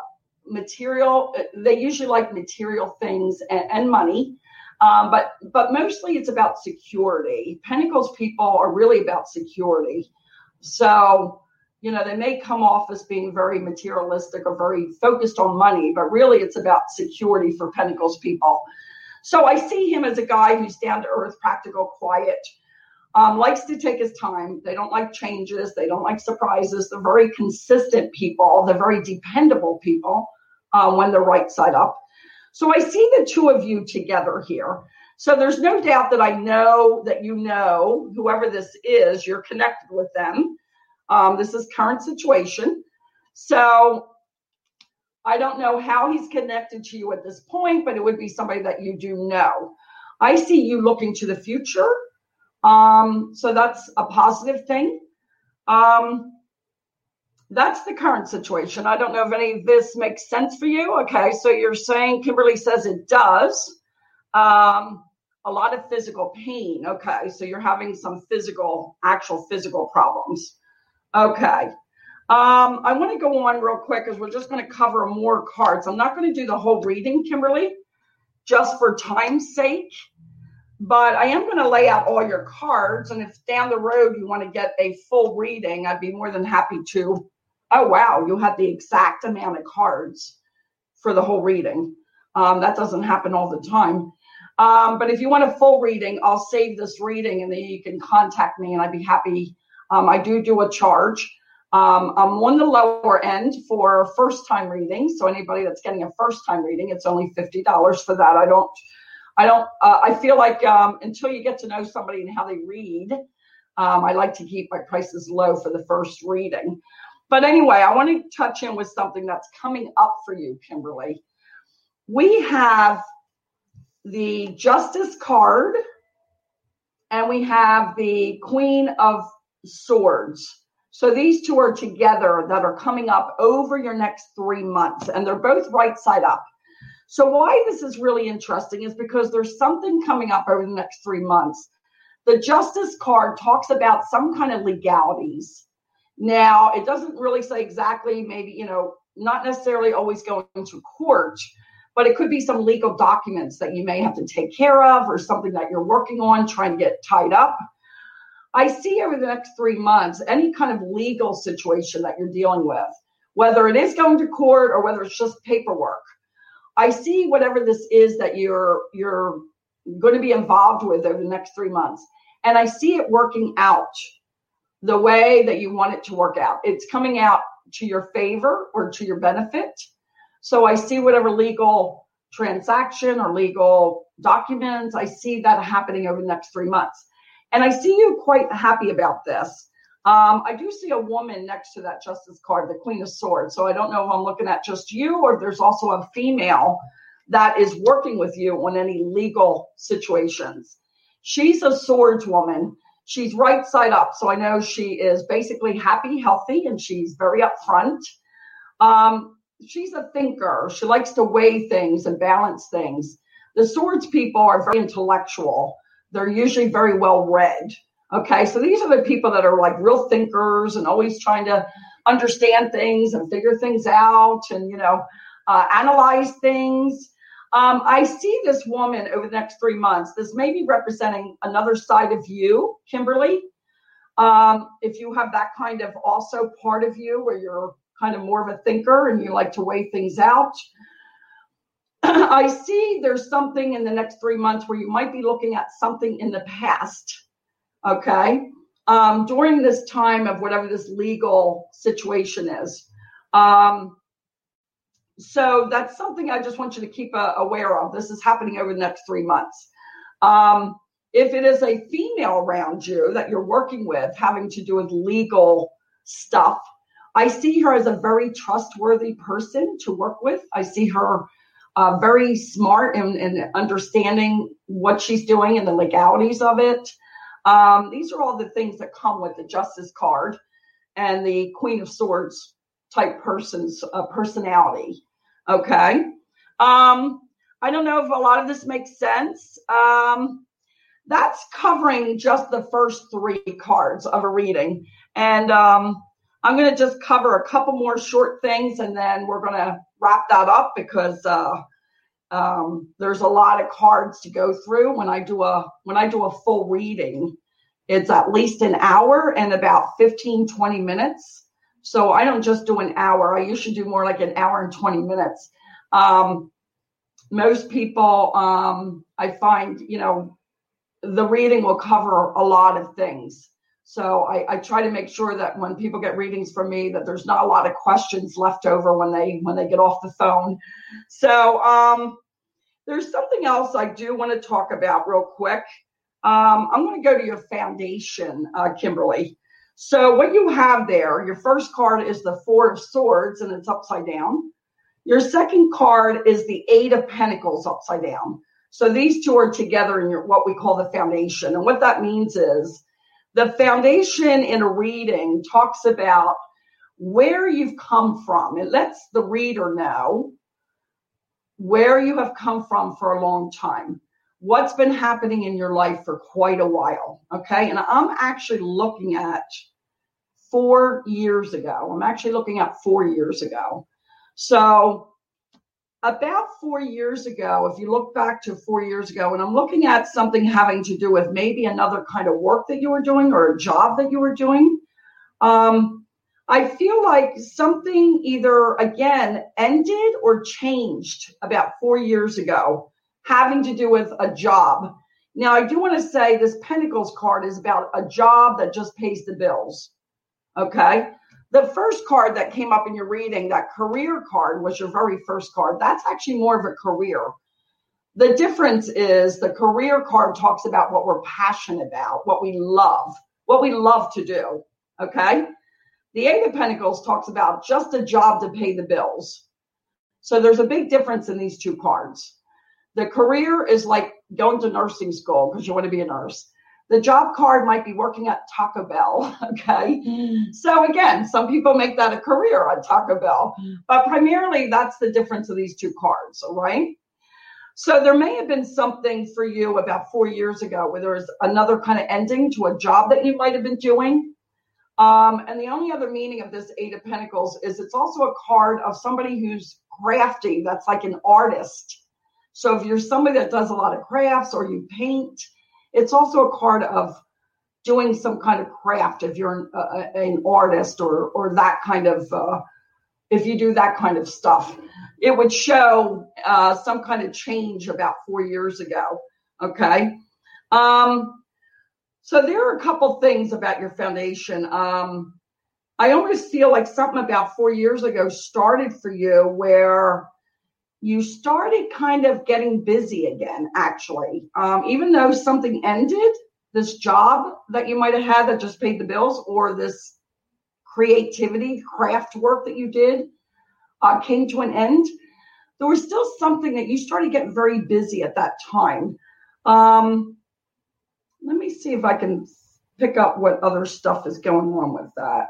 material. They usually like material things and, and money. Um, but but mostly it's about security. Pentacles people are really about security. So you know they may come off as being very materialistic or very focused on money, but really it's about security for Pentacles people. So I see him as a guy who's down to earth, practical, quiet. Um, likes to take his time. They don't like changes. They don't like surprises. They're very consistent people. They're very dependable people uh, when they're right side up. So I see the two of you together here. So there's no doubt that I know that you know whoever this is, you're connected with them. Um, this is current situation. So I don't know how he's connected to you at this point, but it would be somebody that you do know. I see you looking to the future. Um, so that's a positive thing. Um, that's the current situation. I don't know if any of this makes sense for you. Okay, so you're saying Kimberly says it does. Um, a lot of physical pain. Okay, so you're having some physical, actual physical problems. Okay. Um, I want to go on real quick because we're just going to cover more cards. I'm not going to do the whole reading, Kimberly, just for time's sake. But I am going to lay out all your cards. And if down the road you want to get a full reading, I'd be more than happy to oh wow, you had the exact amount of cards for the whole reading. Um, that doesn't happen all the time. Um, but if you want a full reading, I'll save this reading and then you can contact me and I'd be happy. Um, I do do a charge. Um, I'm on the lower end for first time reading. So anybody that's getting a first time reading, it's only $50 for that. I don't, I don't, uh, I feel like um, until you get to know somebody and how they read, um, I like to keep my prices low for the first reading. But anyway, I want to touch in with something that's coming up for you, Kimberly. We have the Justice card and we have the Queen of Swords. So these two are together that are coming up over your next three months, and they're both right side up. So, why this is really interesting is because there's something coming up over the next three months. The Justice card talks about some kind of legalities now, it doesn't really say exactly, maybe, you know, not necessarily always going to court, but it could be some legal documents that you may have to take care of or something that you're working on, trying to get tied up. I see over the next three months any kind of legal situation that you're dealing with, whether it is going to court or whether it's just paperwork. I see whatever this is that you're you're going to be involved with over the next three months, and I see it working out the way that you want it to work out. It's coming out to your favor or to your benefit. So I see whatever legal transaction or legal documents, I see that happening over the next three months. And I see you quite happy about this. Um, I do see a woman next to that justice card, the Queen of Swords. So I don't know if I'm looking at just you or if there's also a female that is working with you on any legal situations. She's a swords woman she's right side up. So I know she is basically happy, healthy, and she's very upfront. Um, she's a thinker. She likes to weigh things and balance things. The swords people are very intellectual. They're usually very well read. Okay, so these are the people that are like real thinkers and always trying to understand things and figure things out and, you know, uh, analyze things. Um, I see this woman over the next three months. This may be representing another side of you, Kimberly. Um, if you have that kind of also part of you where you're kind of more of a thinker and you like to weigh things out. <laughs> I see there's something in the next three months where you might be looking at something in the past. Okay. Um, during this time of whatever this legal situation is. Um, so that's something I just want you to keep uh, aware of. This is happening over the next three months. Um, if it is a female around you that you're working with having to do with legal stuff, I see her as a very trustworthy person to work with. I see her uh, very smart and, in, understanding what she's doing and the legalities of it. Um, these are all the things that come with the Justice card and the Queen of Swords type person's uh, personality. Okay. Um, I don't know if a lot of this makes sense. Um, that's covering just the first three cards of a reading. And um, I'm going to just cover a couple more short things and then we're going to wrap that up because uh, um, there's a lot of cards to go through when I do a when I do a full reading. It's at least an hour and about 15, 20 minutes. So I don't just do an hour. I usually do more like an hour and 20 minutes. Um, most people, um, I find, you know, the reading will cover a lot of things. So I, I, try to make sure that when people get readings from me, that there's not a lot of questions left over when they when they get off the phone. So um, there's something else I do want to talk about real quick. Um, I'm going to go to your foundation, uh, Kimberly. So what you have there, your first card is the Four of Swords, and it's upside down. Your second card is the Eight of Pentacles upside down. So these two are together in your what we call the foundation. And what that means is the foundation in a reading talks about where you've come from. It lets the reader know where you have come from for a long time, what's been happening in your life for quite a while. Okay. And I'm actually looking at four years ago. I'm actually looking at four years ago. So about four years ago, if you look back to four years ago, and I'm looking at something having to do with maybe another kind of work that you were doing or a job that you were doing, um, I feel like something either again ended or changed about four years ago, having to do with a job. Now, I do want to say this Pentacles card is about a job that just pays the bills. Okay. The first card that came up in your reading, that career card, was your very first card. That's actually more of a career. The difference is the career card talks about what we're passionate about, what we love, what we love to do. Okay. The Eight of Pentacles talks about just a job to pay the bills. So there's a big difference in these two cards. The career is like going to nursing school because you want to be a nurse. The job card might be working at Taco Bell. <laughs> Okay. Mm. So again, some people make that a career on Taco Bell, mm. but primarily that's the difference of these two cards. All right. So there may have been something for you about four years ago where there was another kind of ending to a job that you might have been doing. Um, and the only other meaning of this Eight of Pentacles is it's also a card of somebody who's crafty, that's like an artist. So if you're somebody that does a lot of crafts or you paint, it's also a card of doing some kind of craft if you're an, uh, an artist or or that kind of uh, if you do that kind of stuff. It would show uh, some kind of change about four years ago okay? Um, so there are a couple things about your foundation. Um, i almost feel like something about four years ago started for you where you started kind of getting busy again, actually. Um, even though something ended, this job that you might have had that just paid the bills, or this creativity, craft work that you did uh, came to an end, there was still something that you started getting very busy at that time. Um, let me see if I can pick up what other stuff is going on with that.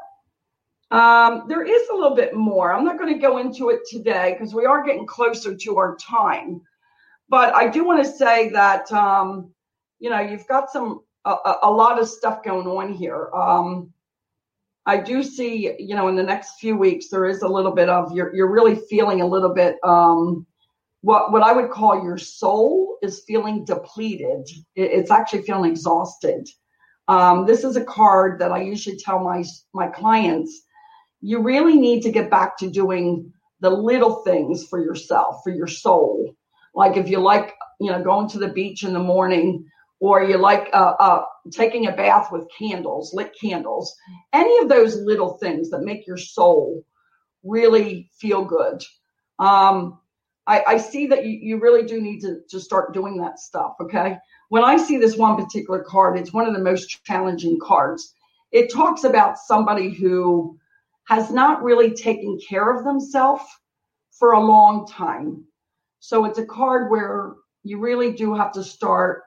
Um, there is a little bit more. I'm not going to go into it today because we are getting closer to our time. But I do want to say that um, you know you've got some a, a, lot of stuff going on here. Um, I do see you know in the next few weeks there is a little bit of you're you're really feeling a little bit um, what what I would call your soul is feeling depleted. It, it's actually feeling exhausted. Um, this is a card that I usually tell my my clients you really need to get back to doing the little things for yourself, for your soul. Like if you like, you know, going to the beach in the morning, or you like uh, uh, taking a bath with candles, lit candles, any of those little things that make your soul really feel good. Um, I, I, see that you, you really do need to, to start doing that stuff. Okay. When I see this one particular card, it's one of the most challenging cards. It talks about somebody who has not really taken care of themselves for a long time. So it's a card where you really do have to start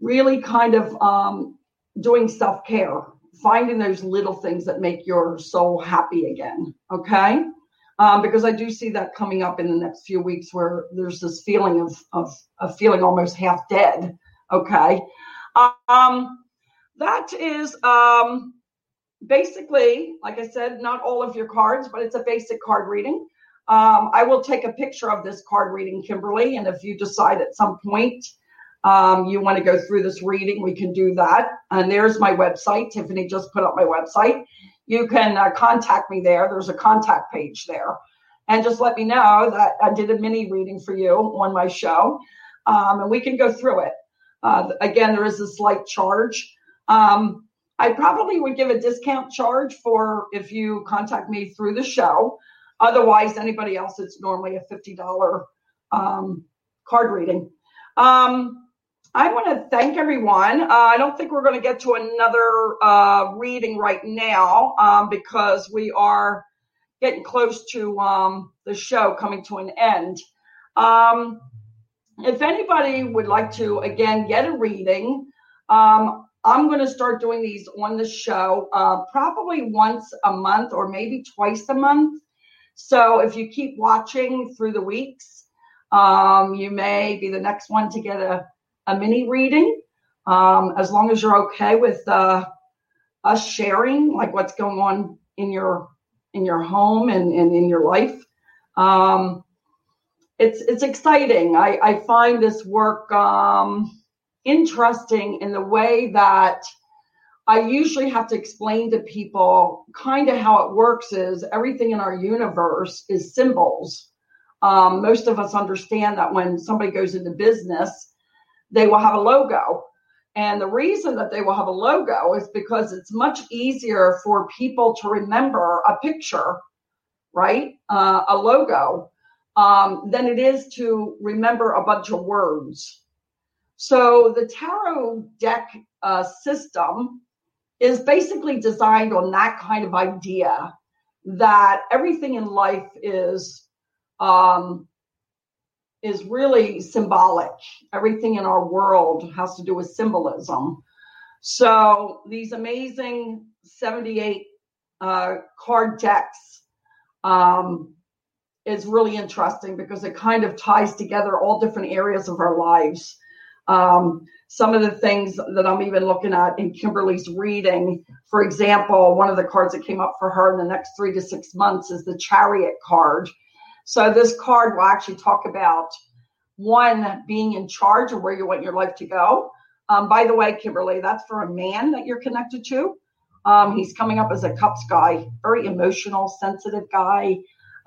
really kind of um, doing self care, finding those little things that make your soul happy again. Okay. Um, because I do see that coming up in the next few weeks where there's this feeling of, of, of feeling almost half dead. Okay. Um, that is um, basically, like I said, not all of your cards, but it's a basic card reading. Um, I will take a picture of this card reading, Kimberly, and if you decide at some point um, you want to go through this reading, we can do that. And there's my website. Tiffany just put up my website. You can uh, contact me there. There's a contact page there. And just let me know that I did a mini reading for you on my show. Um, and we can go through it. Uh, again, there is a slight charge. Um, I probably would give a discount charge for if you contact me through the show. Otherwise, anybody else, it's normally a $50 um, card reading. Um, I want to thank everyone. Uh, I don't think we're going to get to another uh, reading right now um, because we are getting close to um, the show coming to an end. Um, if anybody would like to, again, get a reading, um, I'm going to start doing these on the show uh, probably once a month or maybe twice a month. So if you keep watching through the weeks, um, you may be the next one to get a a mini reading, um, as long as you're okay with uh, us sharing like what's going on in your in your home and, and in your life. Um, it's it's exciting. I, I find this work um, interesting in the way that I usually have to explain to people kind of how it works is everything in our universe is symbols. Um, most of us understand that when somebody goes into business, they will have a logo. And the reason that they will have a logo is because it's much easier for people to remember a picture, right? Uh, a logo, um, than it is to remember a bunch of words. So the tarot deck uh, system is basically designed on that kind of idea that everything in life is um, is really symbolic. Everything in our world has to do with symbolism. So these amazing 78 uh, card decks um, is really interesting because it kind of ties together all different areas of our lives. Um, some of the things that I'm even looking at in Kimberly's reading, for example, one of the cards that came up for her in the next three to six months is the Chariot card. So this card will actually talk about one being in charge of where you want your life to go. Um, by the way, Kimberly, that's for a man that you're connected to. Um, he's coming up as a cups guy, very emotional, sensitive guy,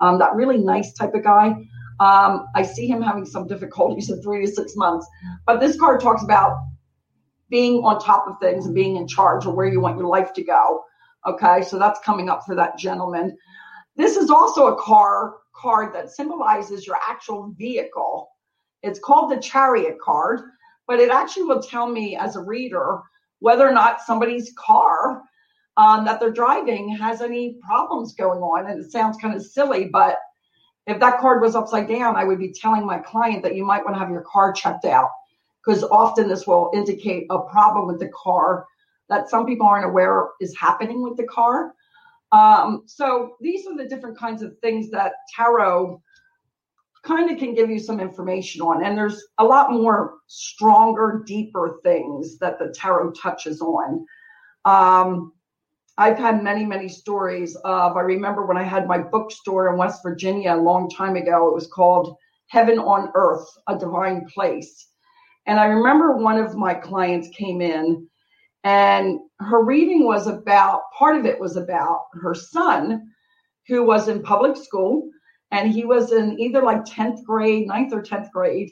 um, that really nice type of guy. Um, I see him having some difficulties in three to six months, but this card talks about being on top of things and being in charge of where you want your life to go. Okay, so that's coming up for that gentleman. This is also a car card that symbolizes your actual vehicle. It's called the chariot card, but it actually will tell me as a reader whether or not somebody's car um, that they're driving has any problems going on. And it sounds kind of silly, but if that card was upside down, I would be telling my client that you might want to have your car checked out because often this will indicate a problem with the car that some people aren't aware is happening with the car. Um, so these are the different kinds of things that tarot kind of can give you some information on. And there's a lot more stronger, deeper things that the tarot touches on. Um, I've had many, many stories of, I remember when I had my bookstore in West Virginia a long time ago, it was called Heaven on Earth, a Divine Place. And I remember one of my clients came in and her reading was about, part of it was about her son who was in public school and he was in either like 10th grade, ninth or 10th grade,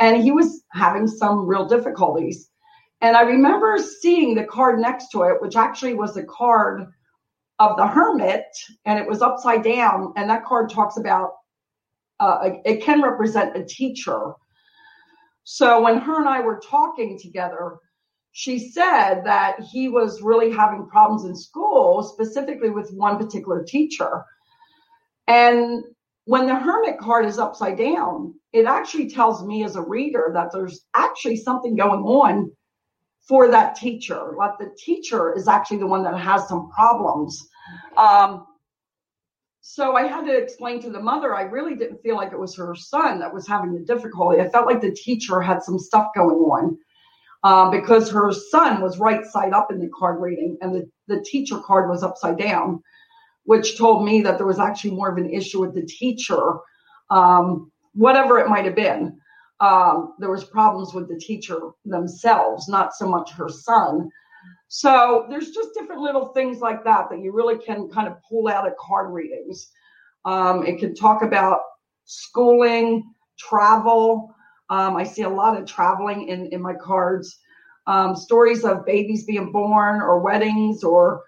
and he was having some real difficulties. And I remember seeing the card next to it, which actually was the card of the hermit, and it was upside down. And that card talks about uh, it can represent a teacher. So when her and I were talking together, she said that he was really having problems in school, specifically with one particular teacher. And when the hermit card is upside down, it actually tells me as a reader that there's actually something going on for that teacher. Like the teacher is actually the one that has some problems. Um, so I had to explain to the mother, I really didn't feel like it was her son that was having the difficulty. I felt like the teacher had some stuff going on um, because her son was right side up in the card reading and the, the teacher card was upside down, which told me that there was actually more of an issue with the teacher, um, whatever it might have been. Um, there was problems with the teacher themselves, not so much her son. So there's just different little things like that that you really can kind of pull out of card readings. Um, it can talk about schooling, travel. Um, I see a lot of traveling in, in my cards. Um, stories of babies being born or weddings or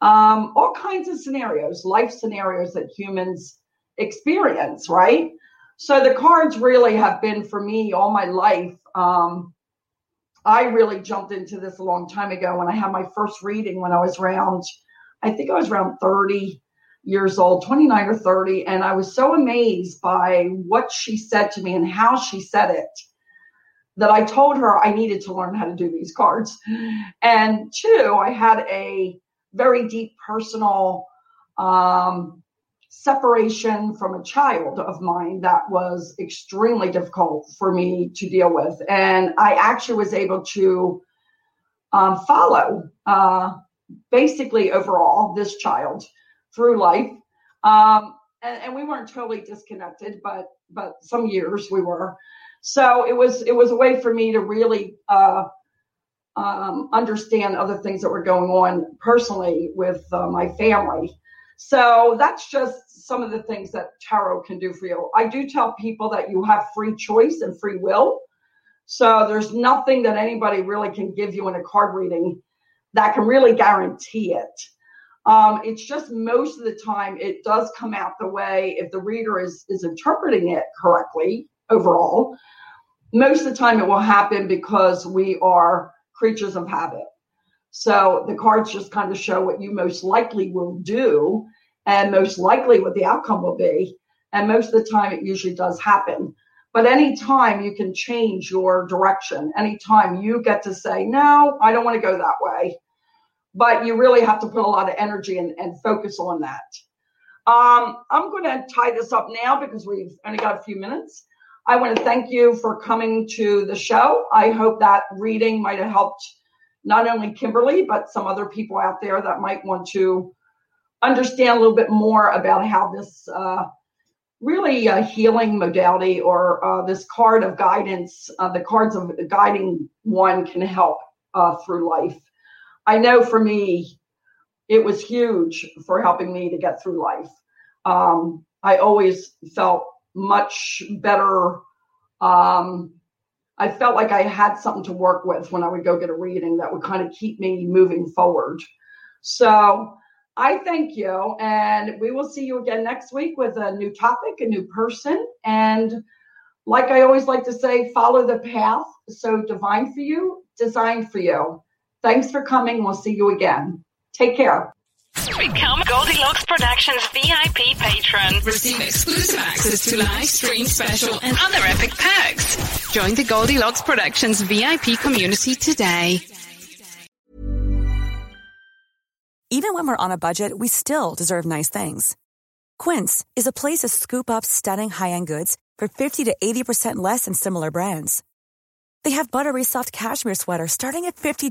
um, all kinds of scenarios, life scenarios that humans experience, right? So the cards really have been for me all my life. Um, I really jumped into this a long time ago when I had my first reading when I was around, I think I was around 30 years old, 29 or 30. And I was so amazed by what she said to me and how she said it that I told her I needed to learn how to do these cards. And two, I had a very deep personal um, separation from a child of mine that was extremely difficult for me to deal with. And I actually was able to um, follow uh, basically overall this child through life. Um, and, and, we weren't totally disconnected, but but some years we were. So it was it was a way for me to really uh, um, understand other things that were going on personally with uh, my family. So that's just some of the things that tarot can do for you. I do tell people that you have free choice and free will. So there's nothing that anybody really can give you in a card reading that can really guarantee it. Um, it's just most of the time it does come out the way if the reader is is interpreting it correctly overall. Most of the time it will happen because we are creatures of habit. So the cards just kind of show what you most likely will do and most likely what the outcome will be. And most of the time, it usually does happen. But anytime you can change your direction, anytime you get to say, no, I don't want to go that way. But you really have to put a lot of energy and, and focus on that. Um, I'm going to tie this up now because we've only got a few minutes. I want to thank you for coming to the show. I hope that reading might have helped not only Kimberly, but some other people out there that might want to understand a little bit more about how this uh, really uh, healing modality or uh, this card of guidance, uh, the cards of guiding one can help uh, through life. I know for me, it was huge for helping me to get through life. Um, I always felt much better um, I felt like I had something to work with when I would go get a reading that would kind of keep me moving forward. So I thank you. And we will see you again next week with a new topic, a new person. And like I always like to say, follow the path. So divine for you, designed for you. Thanks for coming. We'll see you again. Take care. Become Goldilocks Productions VIP patron. Receive exclusive access to live stream special and other epic perks. Join the Goldilocks Productions VIP community today. Even when we're on a budget, we still deserve nice things. Quince is a place to scoop up stunning high-end goods for 50 to 80% less than similar brands. They have buttery soft cashmere sweaters starting at $50